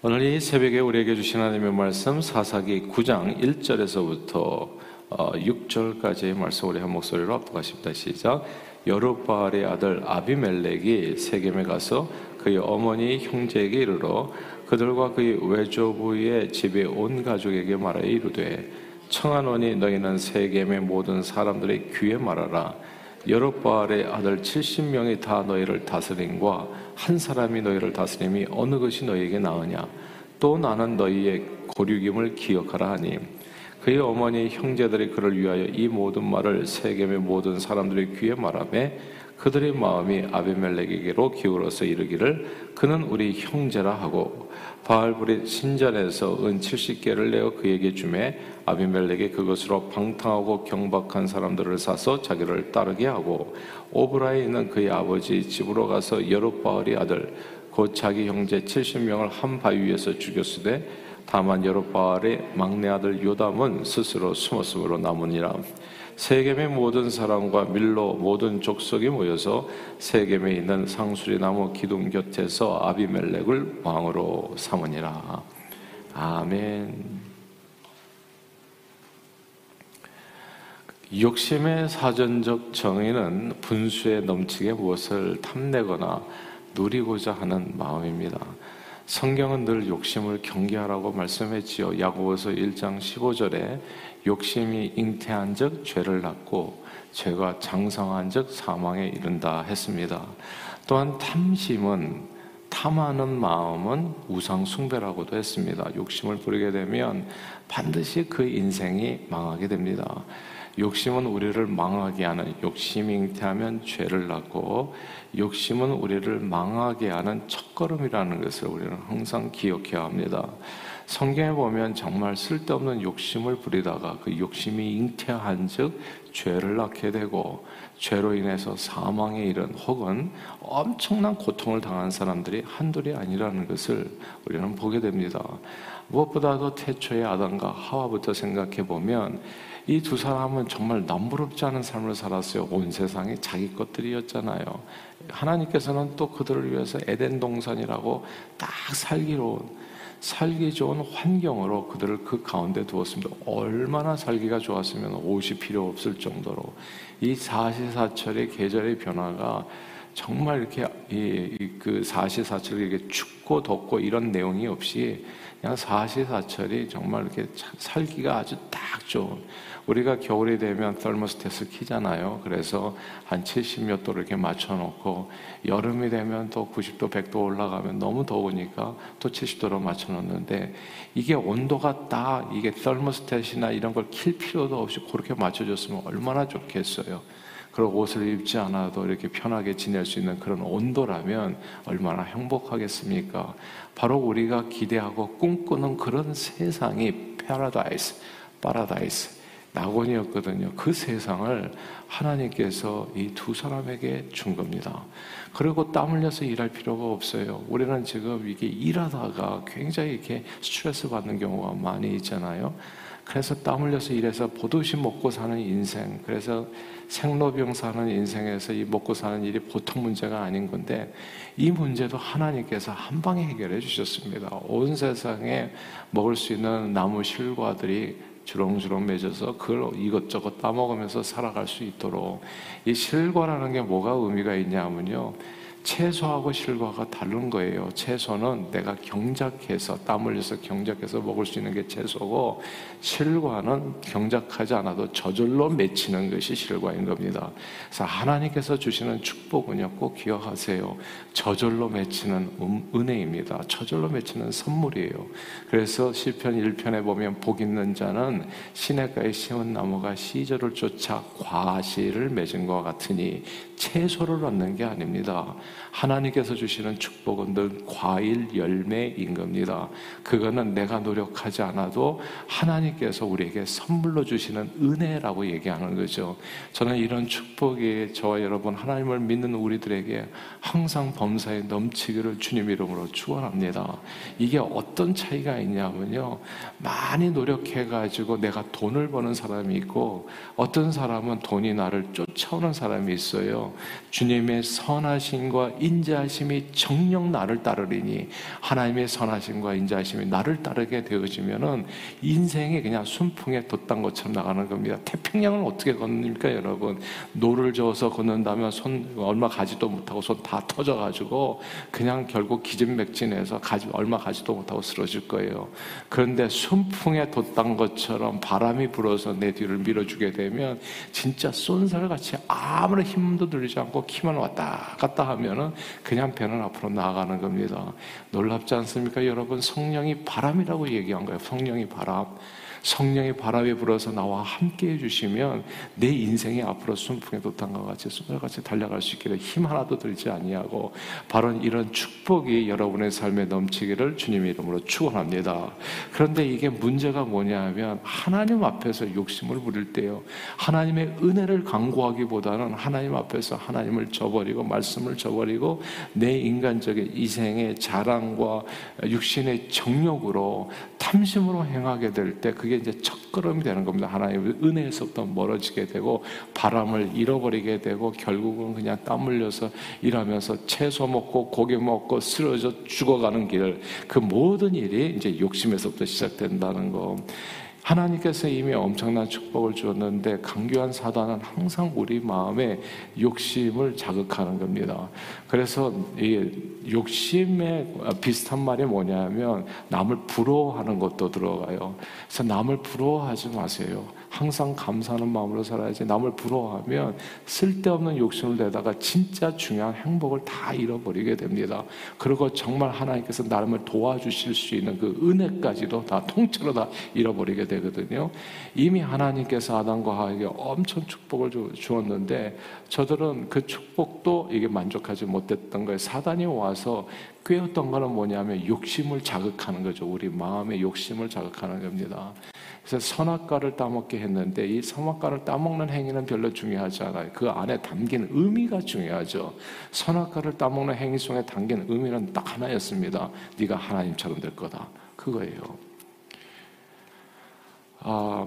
오늘 이 새벽에 우리에게 주신 하나님의 말씀 사사기 9장 1절에서부터 6절까지의 어, 말씀 우리 한 목소리로 압도하십니다. 시작. 여룻바알의 아들 아비멜렉이 세겜에 가서 그의 어머니 형제에게 이르러 그들과 그의 외조부의 집에 온 가족에게 말하여 이르되 청하노니 너희는 세겜의 모든 사람들의 귀에 말하라 여룻바알의 아들 70명이 다 너희를 다스림과 한 사람이 너희를 다스림이 어느 것이 너희에게 나으냐? 또 나는 너희의 고륙임을 기억하라 하니 그의 어머니 형제들이 그를 위하여 이 모든 말을 세겜의 모든 사람들의 귀에 말하매 그들의 마음이 아비멜렉에게로 기울어서 이르기를 그는 우리 형제라 하고 바알불의 신전에서 은 70개를 내어 그에게 주매 아비멜렉이 그것으로 방탕하고 경박한 사람들을 사서 자기를 따르게 하고 오브라에 있는 그의 아버지 집으로 가서 여룻바알의 아들 곧 자기 형제 70명을 한 바위 위에서 죽였으되 다만 여룻바알의 막내 아들 요담은 스스로 숨었으므로 남으니라 세겜의 모든 사람과 밀로 모든 족속이 모여서 세겜에 있는 상수리 나무 기둥 곁에서 아비멜렉을 왕으로 삼으니라. 아멘. 욕심의 사전적 정의는 분수에 넘치게 무엇을 탐내거나 누리고자 하는 마음입니다. 성경은 늘 욕심을 경계하라고 말씀했지요. 야고보서 1장 15절에 욕심이 잉태한 즉 죄를 낳고 죄가 장성한 즉 사망에 이른다 했습니다. 또한 탐심은 탐하는 마음은 우상 숭배라고도 했습니다. 욕심을 부리게 되면 반드시 그 인생이 망하게 됩니다. 욕심은 우리를 망하게 하는 욕심이 잉태하면 죄를 낳고 욕심은 우리를 망하게 하는 첫걸음이라는 것을 우리는 항상 기억해야 합니다. 성경에 보면 정말 쓸데없는 욕심을 부리다가 그 욕심이 잉태한즉 죄를 낳게 되고 죄로 인해서 사망에 이른 혹은 엄청난 고통을 당한 사람들이 한둘이 아니라는 것을 우리는 보게 됩니다. 무엇보다도 태초의 아담과 하와부터 생각해 보면 이 두 사람은 정말 남부럽지 않은 삶을 살았어요. 온 세상이 자기 것들이었잖아요. 하나님께서는 또 그들을 위해서 에덴 동산이라고 딱 살기로 살기 좋은 환경으로 그들을 그 가운데 두었습니다. 얼마나 살기가 좋았으면 옷이 필요 없을 정도로 이 사시사철의 계절의 변화가 정말 이렇게 그 사시사철이 이렇게 춥고 덥고 이런 내용이 없이 그냥 사시사철이 정말 이렇게 살기가 아주 딱 좋은 우리가 겨울이 되면 썰머스탯을 키잖아요. 그래서 한 70몇 도를 이렇게 맞춰놓고 여름이 되면 또 90도, 100도 올라가면 너무 더우니까 또 70도로 맞춰놓는데 이게 온도가 딱 이게 썰머스탯이나 이런 걸 킬 필요도 없이 그렇게 맞춰줬으면 얼마나 좋겠어요. 그리고 옷을 입지 않아도 이렇게 편하게 지낼 수 있는 그런 온도라면 얼마나 행복하겠습니까? 바로 우리가 기대하고 꿈꾸는 그런 세상이 파라다이스, 파라다이스. 낙원이었거든요. 그 세상을 하나님께서 이 두 사람에게 준 겁니다. 그리고 땀 흘려서 일할 필요가 없어요. 우리는 지금 이게 일하다가 굉장히 이렇게 스트레스 받는 경우가 많이 있잖아요. 그래서 땀 흘려서 일해서 보듯이 먹고 사는 인생, 그래서 생로병 사는 인생에서 이 먹고 사는 일이 보통 문제가 아닌 건데, 이 문제도 하나님께서 한 방에 해결해 주셨습니다. 온 세상에 먹을 수 있는 나무 실과들이 주렁주렁 맺어서 그걸 이것저것 따먹으면서 살아갈 수 있도록 이 실과라는 게 뭐가 의미가 있냐면요. 채소하고 실과가 다른 거예요. 채소는 내가 경작해서 땀 흘려서 경작해서 먹을 수 있는 게 채소고 실과는 경작하지 않아도 저절로 맺히는 것이 실과인 겁니다. 그래서 하나님께서 주시는 축복은요 꼭 기억하세요. 저절로 맺히는 음, 은혜입니다. 저절로 맺히는 선물이에요. 그래서 시편 1편에 보면 복 있는 자는 시냇가에 심은 나무가 시절을 쫓아 과실을 맺은 것 같으니 채소를 얻는 게 아닙니다. 하나님께서 주시는 축복은 늘 과일 열매인 겁니다. 그거는 내가 노력하지 않아도 하나님께서 우리에게 선물로 주시는 은혜라고 얘기하는 거죠. 저는 이런 축복이 저와 여러분 하나님을 믿는 우리들에게 항상 범사에 넘치기를 주님 이름으로 축원합니다. 이게 어떤 차이가 있냐면요. 많이 노력해 가지고 내가 돈을 버는 사람이 있고 어떤 사람은 돈이 나를 쫓아오는 사람이 있어요. 주님의 선하심과 인자하심이 정령 나를 따르리니 하나님의 선하심과 인자하심이 나를 따르게 되어지면은 인생이 그냥 순풍에 돛단 것처럼 나가는 겁니다. 태평양을 어떻게 걷습니까, 여러분? 노를 저어서 걷는다면 손 얼마 가지도 못하고 손 다 터져가지고 그냥 결국 기진맥진해서 가지 얼마 가지도 못하고 쓰러질 거예요. 그런데 순풍에 돛단 것처럼 바람이 불어서 내 뒤를 밀어주게 되면 진짜 쏜살같이 아무런 힘도 들 이지 않고 키만 왔다 갔다 하면은 그냥 배는 앞으로 나아가는 겁니다. 놀랍지 않습니까? 여러분 성령이 바람이라고 얘기한 거예요. 성령이 바람. 성령의 바람이 불어서 나와 함께 해주시면 내 인생이 앞으로 순풍에 돋단과 같이 쏟아같이 달려갈 수 있기를 힘 하나도 들지 아니하고 바로 이런 축복이 여러분의 삶에 넘치기를 주님의 이름으로 축원합니다. 그런데 이게 문제가 뭐냐 하면 하나님 앞에서 욕심을 부릴 때요. 하나님의 은혜를 강구하기보다는 하나님 앞에서 하나님을 저버리고 말씀을 저버리고 내 인간적인 이생의 자랑과 육신의 정욕으로 탐심으로 행하게 될 때 그게 이제 첫걸음이 되는 겁니다. 하나님의 은혜에서부터 멀어지게 되고 바람을 잃어버리게 되고 결국은 그냥 땀 흘려서 일하면서 채소 먹고 고기 먹고 쓰러져 죽어가는 길 그 모든 일이 이제 욕심에서부터 시작된다는 거. 하나님께서 이미 엄청난 축복을 주었는데 강교한 사단은 항상 우리 마음에 욕심을 자극하는 겁니다. 그래서 이 욕심에 비슷한 말이 뭐냐면 남을 부러워하는 것도 들어가요. 그래서 남을 부러워하지 마세요. 항상 감사하는 마음으로 살아야지 남을 부러워하면 쓸데없는 욕심을 내다가 진짜 중요한 행복을 다 잃어버리게 됩니다. 그리고 정말 하나님께서 나름을 도와주실 수 있는 그 은혜까지도 다 통째로 다 잃어버리게 되거든요. 이미 하나님께서 아담과 하에게 엄청 축복을 주었는데 저들은 그 축복도 이게 만족하지 못했던 거예요. 사단이 와서 꿰었던 거는 뭐냐면 욕심을 자극하는 거죠. 우리 마음의 욕심을 자극하는 겁니다. 그래서 선악과를 따먹게 했는데 이 선악과를 따먹는 행위는 별로 중요하지 않아요. 그 안에 담긴 의미가 중요하죠. 선악과를 따먹는 행위 속에 담긴 의미는 딱 하나였습니다. 네가 하나님처럼 될 거다. 그거예요. 아,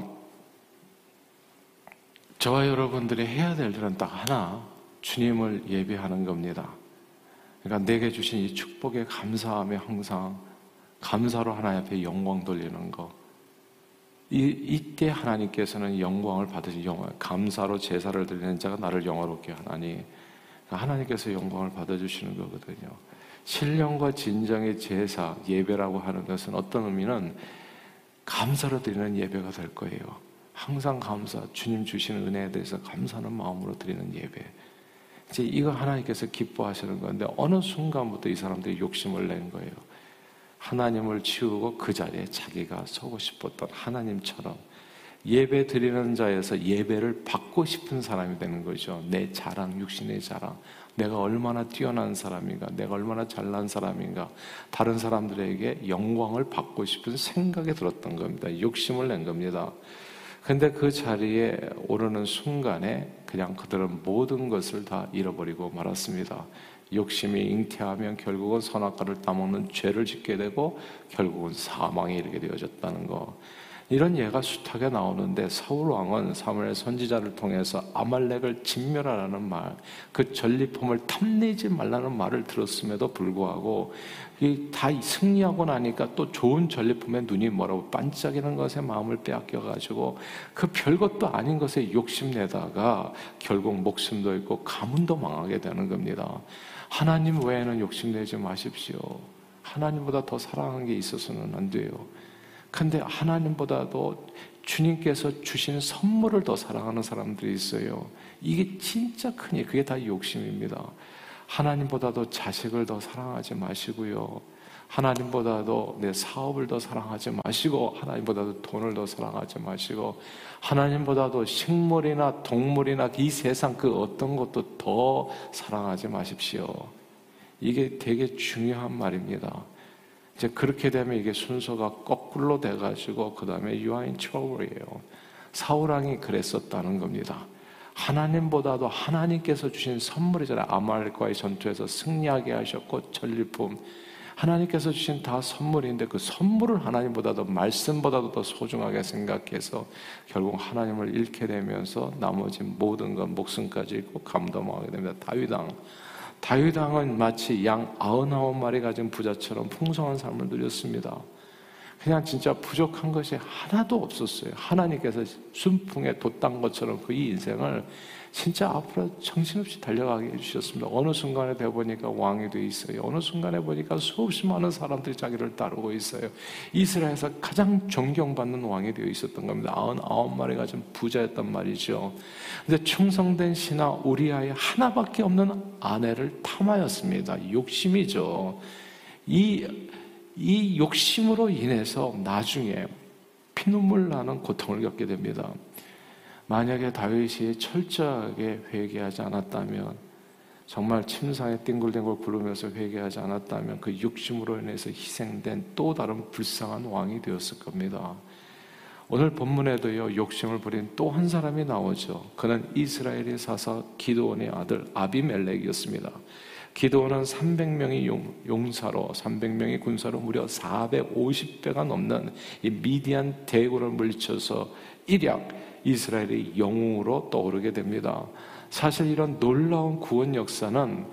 저와 여러분들이 해야 될 일은 딱 하나, 주님을 예배하는 겁니다. 그러니까 내게 주신 이 축복에 감사하며 항상 감사로 하나님 앞에 영광 돌리는 것. 이, 이때 하나님께서는 영광을 받으신 영광, 감사로 제사를 드리는 자가 나를 영화롭게 하나니 그러니까 하나님께서 영광을 받아주시는 거거든요. 신령과 진정의 제사, 예배라고 하는 것은 어떤 의미는 감사로 드리는 예배가 될 거예요. 항상 감사, 주님 주시는 은혜에 대해서 감사하는 마음으로 드리는 예배. 이제 이거 하나님께서 기뻐하시는 건데 어느 순간부터 이 사람들이 욕심을 낸 거예요. 하나님을 치우고 그 자리에 자기가 서고 싶었던 하나님처럼 예배 드리는 자에서 예배를 받고 싶은 사람이 되는 거죠. 내 자랑, 육신의 자랑. 내가 얼마나 뛰어난 사람인가, 내가 얼마나 잘난 사람인가, 다른 사람들에게 영광을 받고 싶은 생각이 들었던 겁니다. 욕심을 낸 겁니다. 근데 그 자리에 오르는 순간에 그냥 그들은 모든 것을 다 잃어버리고 말았습니다. 욕심이 잉태하면 결국은 선악과를 따먹는 죄를 짓게 되고 결국은 사망에 이르게 되어졌다는 거. 이런 예가 숱하게 나오는데 사울 왕은 사무엘 선지자를 통해서 아말렉을 진멸하라는 말, 그 전리품을 탐내지 말라는 말을 들었음에도 불구하고 다 승리하고 나니까 또 좋은 전리품에 눈이 멀어 반짝이는 것에 마음을 빼앗겨 가지고 그 별것도 아닌 것에 욕심내다가 결국 목숨도 있고 가문도 망하게 되는 겁니다. 하나님 외에는 욕심내지 마십시오. 하나님보다 더 사랑하는 게 있어서는 안 돼요. 근데 하나님보다도 주님께서 주신 선물을 더 사랑하는 사람들이 있어요. 이게 진짜 크니 그게 다 욕심입니다. 하나님보다도 자식을 더 사랑하지 마시고요. 하나님보다도 내 사업을 더 사랑하지 마시고 하나님보다도 돈을 더 사랑하지 마시고 하나님보다도 식물이나 동물이나 이 세상 그 어떤 것도 더 사랑하지 마십시오. 이게 되게 중요한 말입니다. 이제 그렇게 되면 이게 순서가 거꾸로 돼가지고 그 다음에 유아인 트러블이에요. 사우랑이 그랬었다는 겁니다. 하나님보다도 하나님께서 주신 선물이잖아요. 아말과의 전투에서 승리하게 하셨고 전리품 하나님께서 주신 다 선물인데 그 선물을 하나님보다도 말씀보다도 더 소중하게 생각해서 결국 하나님을 잃게 되면서 나머지 모든 것 목숨까지 잃고 감동하게 됩니다. 다윗왕 다윗 왕은 마치 양 아흔아홉 마리 가진 부자처럼 풍성한 삶을 누렸습니다. 그냥 진짜 부족한 것이 하나도 없었어요. 하나님께서 순풍에 돛단 것처럼 그 인생을 진짜 앞으로 정신없이 달려가게 해주셨습니다. 어느 순간에 돼 보니까 왕이 돼 있어요. 어느 순간에 보니까 수없이 많은 사람들이 자기를 따르고 있어요. 이스라엘에서 가장 존경받는 왕이 되어 있었던 겁니다. 아흔아홉 마리가 좀 부자였단 말이죠. 근데 충성된 신하 우리아의 하나밖에 없는 아내를 탐하였습니다. 욕심이죠. 이, 이 욕심으로 인해서 나중에 피눈물 나는 고통을 겪게 됩니다. 만약에 다윗이 철저하게 회개하지 않았다면 정말 침상에 띵글띵글 구르면서 회개하지 않았다면 그 욕심으로 인해서 희생된 또 다른 불쌍한 왕이 되었을 겁니다. 오늘 본문에도요 욕심을 부린 또 한 사람이 나오죠. 그는 이스라엘의 사사 기도원의 아들 아비멜렉이었습니다. 기도원은 300명의 용, 사로 300명의 군사로 무려 450배가 넘는 이 미디안 대군을 물리쳐서 일약 이스라엘의 영웅으로 떠오르게 됩니다. 사실 이런 놀라운 구원 역사는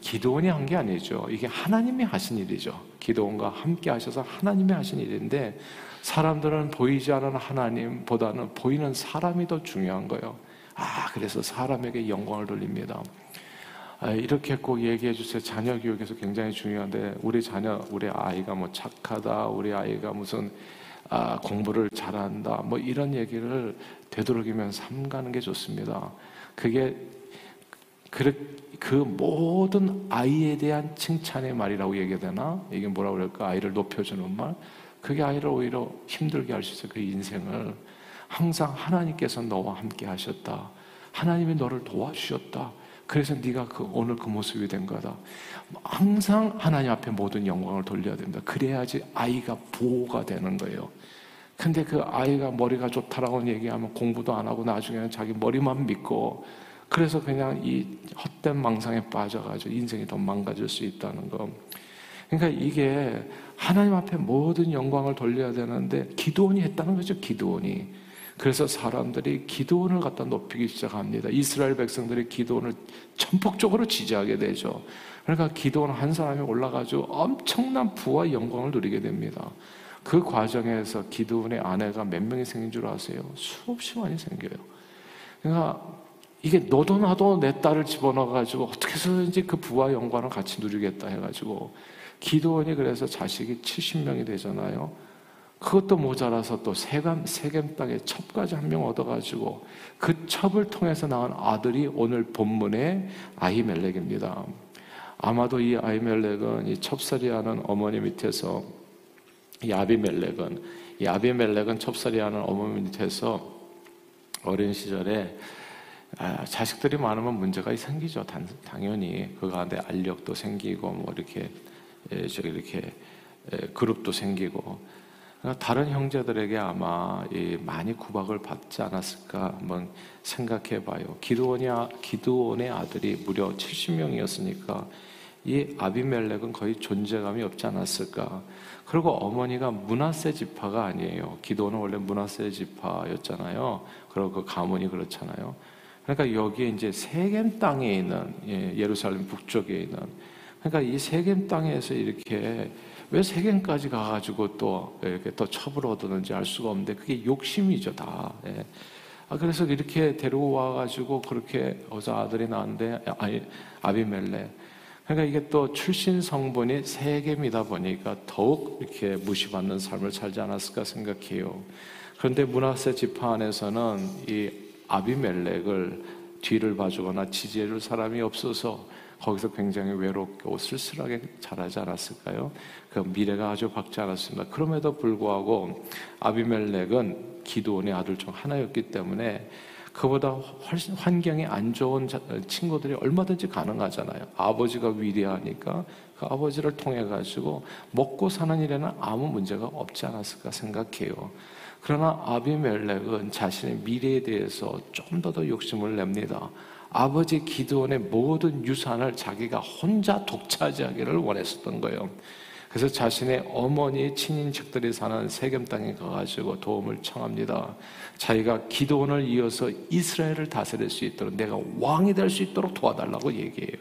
기도원이 한 게 아니죠. 이게 하나님이 하신 일이죠. 기도원과 함께 하셔서 하나님이 하신 일인데 사람들은 보이지 않는 하나님보다는 보이는 사람이 더 중요한 거예요. 아, 그래서 사람에게 영광을 돌립니다. 아, 이렇게 꼭 얘기해 주세요. 자녀 교육에서 굉장히 중요한데 우리 자녀, 우리 아이가 뭐 착하다, 우리 아이가 무슨 아, 공부를 잘한다, 뭐 이런 얘기를 되도록이면 삼가는 게 좋습니다. 그게 그, 그 모든 아이에 대한 칭찬의 말이라고 얘기해야 되나? 이게 뭐라 그럴까? 아이를 높여주는 말? 그게 아이를 오히려 힘들게 할 수 있어요. 그 인생을. 항상 하나님께서 너와 함께 하셨다. 하나님이 너를 도와주셨다. 그래서 네가 그 오늘 그 모습이 된 거다. 항상 하나님 앞에 모든 영광을 돌려야 된다. 그래야지 아이가 보호가 되는 거예요. 근데 그 아이가 머리가 좋다라고 얘기하면 공부도 안 하고 나중에는 자기 머리만 믿고 그래서 그냥 이 헛된 망상에 빠져가지고 인생이 더 망가질 수 있다는 거. 그러니까 이게 하나님 앞에 모든 영광을 돌려야 되는데 기도원이 했다는 거죠. 기도원이. 그래서 사람들이 기도원을 갖다 높이기 시작합니다. 이스라엘 백성들이 기도원을 전폭적으로 지지하게 되죠. 그러니까 기도원 한 사람이 올라가지고 엄청난 부와 영광을 누리게 됩니다. 그 과정에서 기도원의 아내가 몇 명이 생긴 줄 아세요? 수없이 많이 생겨요. 그러니까 이게 너도 나도 내 딸을 집어넣어가지고 어떻게 해서든지 그 부와 영광을 같이 누리겠다 해가지고 기도원이 그래서 자식이 70명이 되잖아요. 그것도 모자라서 또 세겜, 세겜 땅에 첩까지 한 명 얻어가지고 그 첩을 통해서 낳은 아들이 오늘 본문의 아히멜렉입니다. 아마도 이 아히멜렉은 이 첩살이하는 어머니 밑에서 이 아비멜렉은 이 아비멜렉은 첩살이하는 어머니 밑에서 어린 시절에 아, 자식들이 많으면 문제가 생기죠. 단, 당연히 그 가운데 알력도 생기고 뭐 이렇게 에, 저기 이렇게 에, 그룹도 생기고 다른 형제들에게 아마 많이 구박을 받지 않았을까 한번 생각해 봐요. 기도원이, 기도원의 아들이 무려 70명이었으니까 이 아비멜렉은 거의 존재감이 없지 않았을까. 그리고 어머니가 문하세 지파가 아니에요. 기도는 원래 문하세 지파였잖아요. 그리고 그 가문이 그렇잖아요. 그러니까 여기에 이제 세겜 땅에 있는 예, 예루살렘 북쪽에 있는 그러니까 이 세겜 땅에서 이렇게 왜 세겜까지 가가지고 또 이렇게 또 첩을 얻었는지 알 수가 없는데 그게 욕심이죠 다. 예. 아, 그래서 이렇게 데리고 와가지고 그렇게 어서 아들이 나왔는데 아니 아비멜레 그러니까 이게 또 출신 성분이 세겜이다 보니까 더욱 이렇게 무시받는 삶을 살지 않았을까 생각해요. 그런데 문하세 지파 안에서는 이 아비멜렉을 뒤를 봐주거나 지지해줄 사람이 없어서 거기서 굉장히 외롭고 쓸쓸하게 자라지 않았을까요? 그 미래가 아주 밝지 않았습니다. 그럼에도 불구하고 아비멜렉은 기도원의 아들 중 하나였기 때문에 그보다 훨씬 환경이 안 좋은 친구들이 얼마든지 가능하잖아요. 아버지가 위대하니까 그 아버지를 통해 가지고 먹고 사는 일에는 아무 문제가 없지 않았을까 생각해요. 그러나 아비멜렉은 자신의 미래에 대해서 좀 더 더 욕심을 냅니다. 아버지 기도원의 모든 유산을 자기가 혼자 독차지하기를 원했었던 거예요. 그래서 자신의 어머니 친인척들이 사는 세겜 땅에 가가지고 도움을 청합니다. 자기가 기도원을 이어서 이스라엘을 다스릴 수 있도록 내가 왕이 될 수 있도록 도와달라고 얘기해요.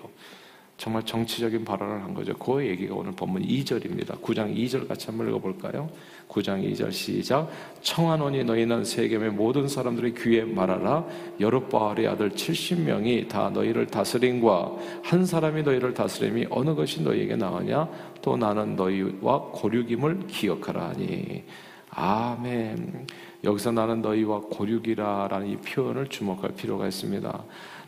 정말 정치적인 발언을 한 거죠. 그 얘기가 오늘 본문 2절입니다. 9장 2절 같이 한번 읽어볼까요? 9장 2절 시작. 청하노니 너희는 세겜의 모든 사람들의 귀에 말하라. 여룻바알의 아들 70명이 다 너희를 다스림과 한 사람이 너희를 다스림이 어느 것이 너희에게 나으냐? 또 나는 너희와 고륙임을 기억하라 하니. 아멘. 여기서 나는 너희와 고륙이라라는 이 표현을 주목할 필요가 있습니다.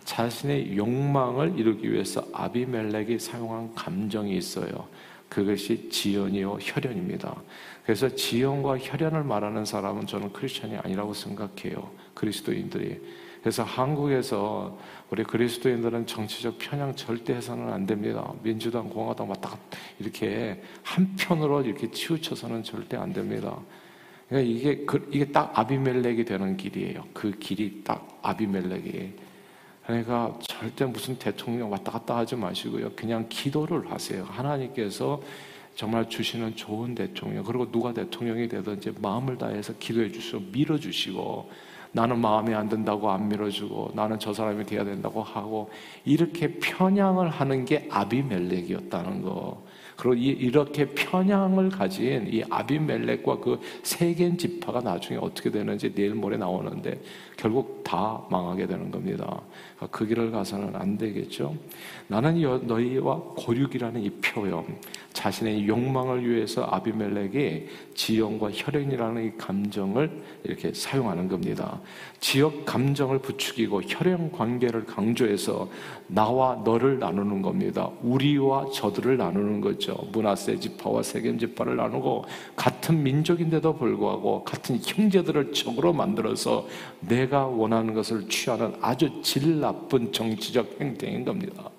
자신의 욕망을 이루기 위해서 아비멜렉이 사용한 감정이 있어요. 그것이 지연이요 혈연입니다. 그래서 지연과 혈연을 말하는 사람은 저는 크리스천이 아니라고 생각해요. 그리스도인들이. 그래서 한국에서 우리 그리스도인들은 정치적 편향 절대 해서는 안 됩니다. 민주당, 공화당 왔다 이렇게 한편으로 이렇게 치우쳐서는 절대 안 됩니다. 그러니까 이게 그, 이게 딱 아비멜렉이 되는 길이에요. 그 길이 딱 아비멜렉이. 그러니까 절대 무슨 대통령 왔다 갔다 하지 마시고요. 그냥 기도를 하세요. 하나님께서 정말 주시는 좋은 대통령, 그리고 누가 대통령이 되든지 마음을 다해서 기도해 주시고 밀어주시고 나는 마음에 안 든다고 안 밀어주고 나는 저 사람이 돼야 된다고 하고 이렇게 편향을 하는 게 아비멜렉이었다는 거. 그리고 이렇게 편향을 가진 이 아비멜렉과 그 세겐 지파가 나중에 어떻게 되는지 내일 모레 나오는데 결국 다 망하게 되는 겁니다. 그 길을 가서는 안 되겠죠. 나는 너희와 고륙이라는 이 표현, 자신의 욕망을 위해서 아비멜렉이 지형과 혈연이라는 이 감정을 이렇게 사용하는 겁니다. 지역 감정을 부추기고 혈연 관계를 강조해서 나와 너를 나누는 겁니다. 우리와 저들을 나누는 거죠. 문하세 지파와 세겜 지파를 나누고 같은 민족인데도 불구하고 같은 형제들을 적으로 만들어서 내가 원하는 것을 취하는 아주 질 나쁜 정치적 행태인 겁니다.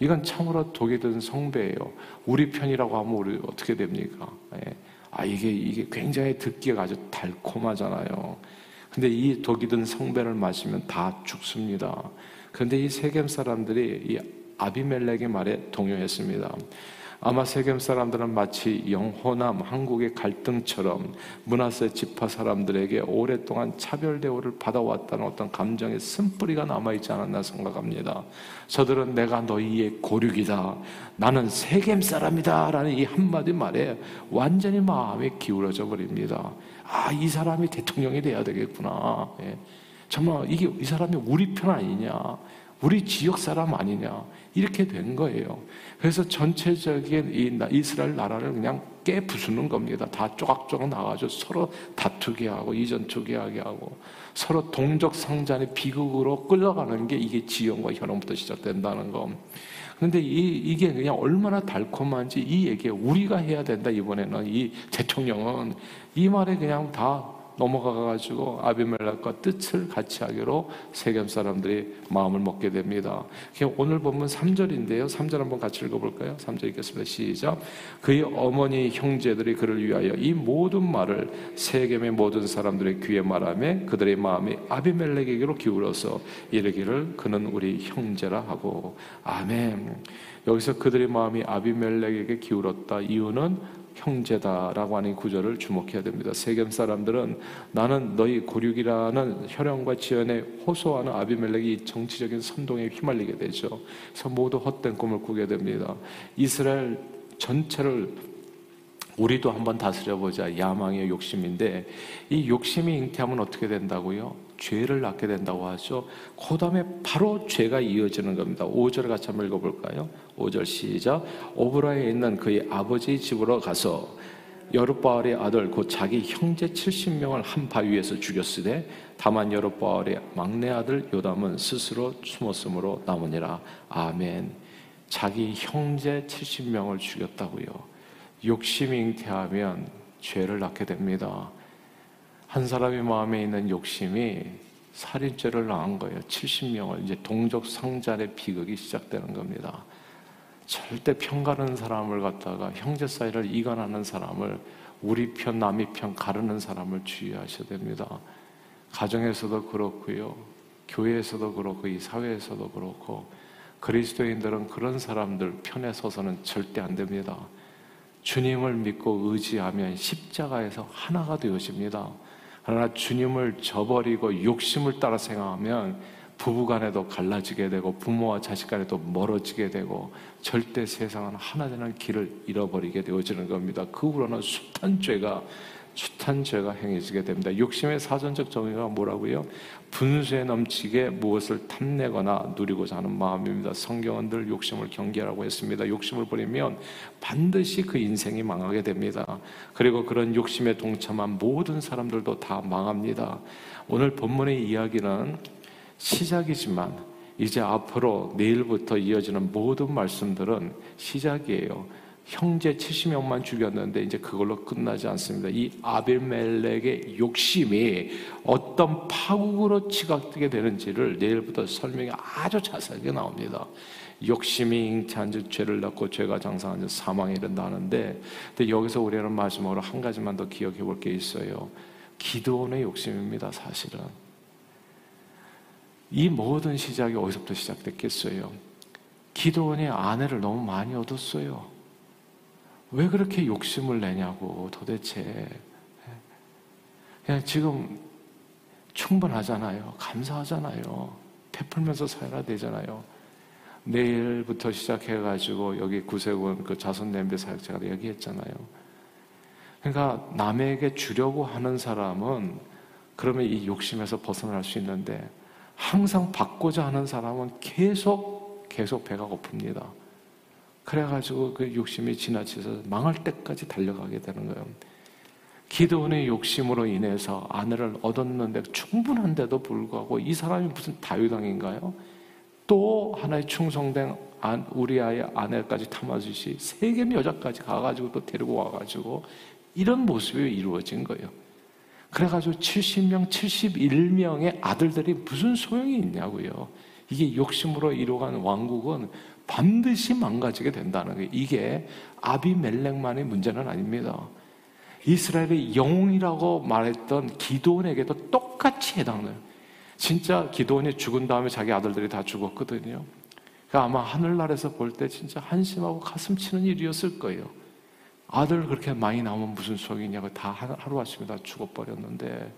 이건 참으로 독이 든 성배예요. 우리 편이라고 하면 우리 어떻게 됩니까? 예. 아 이게 이게 굉장히 듣기가 아주 달콤하잖아요. 근데 이 독이 든 성배를 마시면 다 죽습니다. 그런데 이 세겜 사람들이 이 아비멜렉의 말에 동요했습니다. 아마 세겜 사람들은 마치 영호남 한국의 갈등처럼 문하세 지파 사람들에게 오랫동안 차별 대우를 받아왔다는 어떤 감정의 쓴뿌리가 남아있지 않았나 생각합니다. 저들은 내가 너희의 고륙이다. 나는 세겜 사람이다. 라는 이 한마디 말에 완전히 마음이 기울어져 버립니다. 아, 이 사람이 대통령이 돼야 되겠구나. 예. 정말 이게 이 사람이 우리 편 아니냐. 우리 지역 사람 아니냐. 이렇게 된 거예요. 그래서 전체적인 이 이스라엘 나라를 그냥 깨 부수는 겁니다. 다 쪼각쪼각 나가지고 서로 다투게 하고 이전 투기하게 하고 서로 동족 상잔의 비극으로 끌어가는 게 이게 지형과 혈원부터 시작된다는 거. 근데 이, 이게 그냥 얼마나 달콤한지 이 얘기 우리가 해야 된다 이번에는 이 대통령은 이 말에 그냥 다 넘어가가지고 아비멜렉과 뜻을 같이 하기로 세겜 사람들이 마음을 먹게 됩니다. 오늘 본문 3절인데요. 3절 한번 같이 읽어볼까요? 3절 읽겠습니다. 시작. 그의 어머니 형제들이 그를 위하여 이 모든 말을 세겜의 모든 사람들의 귀에 말하며 그들의 마음이 아비멜렉에게로 기울어서 이르기를 그는 우리 형제라 하고 아멘. 여기서 그들의 마음이 아비멜렉에게 기울었다. 이유는 형제다라고 하는 구절을 주목해야 됩니다. 세겜 사람들은 나는 너희 고륙이라는 혈연과 지연에 호소하는 아비멜렉이 정치적인 선동에 휘말리게 되죠. 그래서 모두 헛된 꿈을 꾸게 됩니다. 이스라엘 전체를 우리도 한번 다스려 보자 야망의 욕심인데 이 욕심이 잉태하면 어떻게 된다고요? 죄를 낳게 된다고 하죠. 그 다음에 바로 죄가 이어지는 겁니다. 5절 같이 한번 읽어볼까요? 5절 시작. 오브라에 있는 그의 아버지 집으로 가서 여룻바알의 아들 곧 자기 형제 70명을 한 바위에서 죽였으되 다만 여룻바알의 막내 아들 요담은 스스로 숨었으므로 남으니라. 아멘. 자기 형제 70명을 죽였다고요. 욕심이 잉태하면 죄를 낳게 됩니다. 한 사람의 마음에 있는 욕심이 살인죄를 낳은 거예요. 70명을 이제 동족 상잔의 비극이 시작되는 겁니다. 절대 편가르는 사람을 갖다가 형제 사이를 이간하는 사람을 우리 편 남이 편 가르는 사람을 주의하셔야 됩니다. 가정에서도 그렇고요. 교회에서도 그렇고 이 사회에서도 그렇고 그리스도인들은 그런 사람들 편에 서서는 절대 안 됩니다. 주님을 믿고 의지하면 십자가에서 하나가 되어집니다. 그러나 주님을 저버리고 욕심을 따라 생각하면 부부 간에도 갈라지게 되고 부모와 자식 간에도 멀어지게 되고 절대 세상은 하나 되는 길을 잃어버리게 되어지는 겁니다. 그 후로는 숱한 죄가 숱한 죄가 행해지게 됩니다. 욕심의 사전적 정의가 뭐라고요? 분수에 넘치게 무엇을 탐내거나 누리고자 하는 마음입니다. 성경은 늘 욕심을 경계하라고 했습니다. 욕심을 버리면 반드시 그 인생이 망하게 됩니다. 그리고 그런 욕심에 동참한 모든 사람들도 다 망합니다. 오늘 본문의 이야기는 시작이지만 이제 앞으로 내일부터 이어지는 모든 말씀들은 시작이에요. 형제 70명만 죽였는데 이제 그걸로 끝나지 않습니다. 이 아벨멜렉의 욕심이 어떤 파국으로 치닫게 되는지를 내일부터 설명이 아주 자세하게 나옵니다. 욕심이 잉태한 즉 죄를 낳고 죄가 장성한 즉 사망에 이른다는데 근데 여기서 우리는 마지막으로 한 가지만 더 기억해 볼 게 있어요. 기도원의 욕심입니다, 사실은. 이 모든 시작이 어디서부터 시작됐겠어요? 기도원이 아내를 너무 많이 얻었어요. 왜 그렇게 욕심을 내냐고 도대체. 그냥 지금 충분하잖아요. 감사하잖아요. 베풀면서 살아야 되잖아요. 내일부터 시작해가지고 여기 구세군 그 자손 냄비 사역자가 얘기했잖아요. 그러니까 남에게 주려고 하는 사람은 그러면 이 욕심에서 벗어날 수 있는데 항상 받고자 하는 사람은 계속 계속 배가 고픕니다. 그래가지고 그 욕심이 지나쳐서 망할 때까지 달려가게 되는 거예요. 기도원의 욕심으로 인해서 아내를 얻었는데 충분한데도 불구하고 이 사람이 무슨 다윗왕인가요? 또 하나의 충성된 우리 아의 아내까지 탐하듯이 세겜 여자까지 가가지고 또 데리고 와가지고 이런 모습이 이루어진 거예요. 그래가지고 70명, 71명의 아들들이 무슨 소용이 있냐고요. 이게 욕심으로 이루어간 왕국은 반드시 망가지게 된다는 거예요. 이게 아비멜렉만의 문제는 아닙니다. 이스라엘의 영웅이라고 말했던 기도원에게도 똑같이 해당돼요. 진짜 기도원이 죽은 다음에 자기 아들들이 다 죽었거든요. 그러니까 아마 하늘나라에서 볼 때 진짜 한심하고 가슴 치는 일이었을 거예요. 아들 그렇게 많이 나오면 무슨 소용이냐고 다 하루아침에 다 죽어버렸는데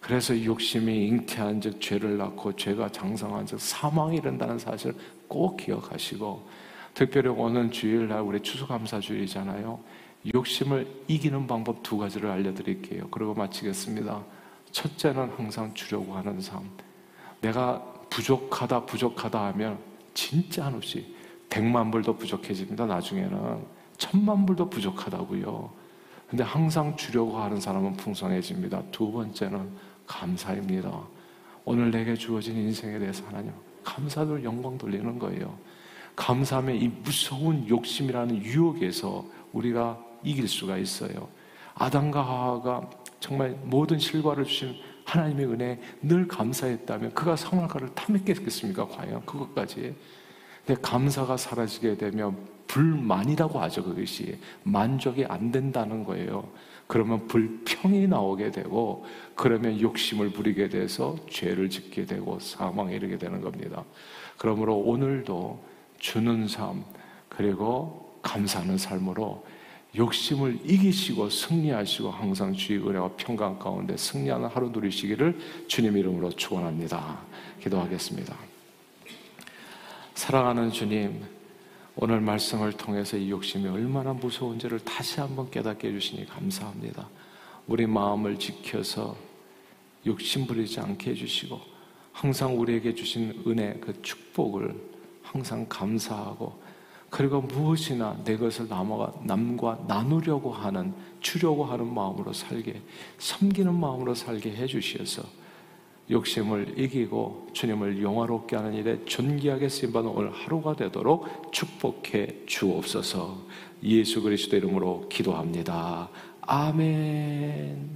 그래서 욕심이 잉태한 즉 죄를 낳고 죄가 장성한 즉 사망이 이른다는 사실을 꼭 기억하시고 특별히 오늘 주일날 우리 추수감사주일이잖아요. 욕심을 이기는 방법 두 가지를 알려드릴게요. 그리고 마치겠습니다. 첫째는 항상 주려고 하는 삶. 내가 부족하다, 부족하다 하면 진짜 한없이 백만 불도 부족해집니다. 나중에는 천만 불도 부족하다고요. 근데 항상 주려고 하는 사람은 풍성해집니다. 두 번째는 감사입니다. 오늘 내게 주어진 인생에 대해서 하나님 감사를 영광 돌리는 거예요. 감사하면 이 무서운 욕심이라는 유혹에서 우리가 이길 수가 있어요. 아담과 하와가 정말 모든 실과를 주신 하나님의 은혜에 늘 감사했다면 그가 성화가를 탐했겠습니까? 과연 그것까지. 근데 감사가 사라지게 되면 불만이라고 하죠. 그것이 만족이 안 된다는 거예요. 그러면 불평이 나오게 되고 그러면 욕심을 부리게 돼서 죄를 짓게 되고 사망에 이르게 되는 겁니다. 그러므로 오늘도 주는 삶 그리고 감사하는 삶으로 욕심을 이기시고 승리하시고 항상 주의 은혜와 평강 가운데 승리하는 하루 누리시기를 주님 이름으로 축원합니다. 기도하겠습니다. 사랑하는 주님, 오늘 말씀을 통해서 이 욕심이 얼마나 무서운지를 다시 한번 깨닫게 해주시니 감사합니다. 우리 마음을 지켜서 욕심 부리지 않게 해주시고 항상 우리에게 주신 은혜 그 축복을 항상 감사하고 그리고 무엇이나 내 것을 남과, 나누려고 하는, 주려고 하는 마음으로 살게, 섬기는 마음으로 살게 해주셔서 욕심을 이기고 주님을 영화롭게 하는 일에 존귀하게 쓰임받는 오늘 하루가 되도록 축복해 주옵소서 예수 그리스도 이름으로 기도합니다. 아멘.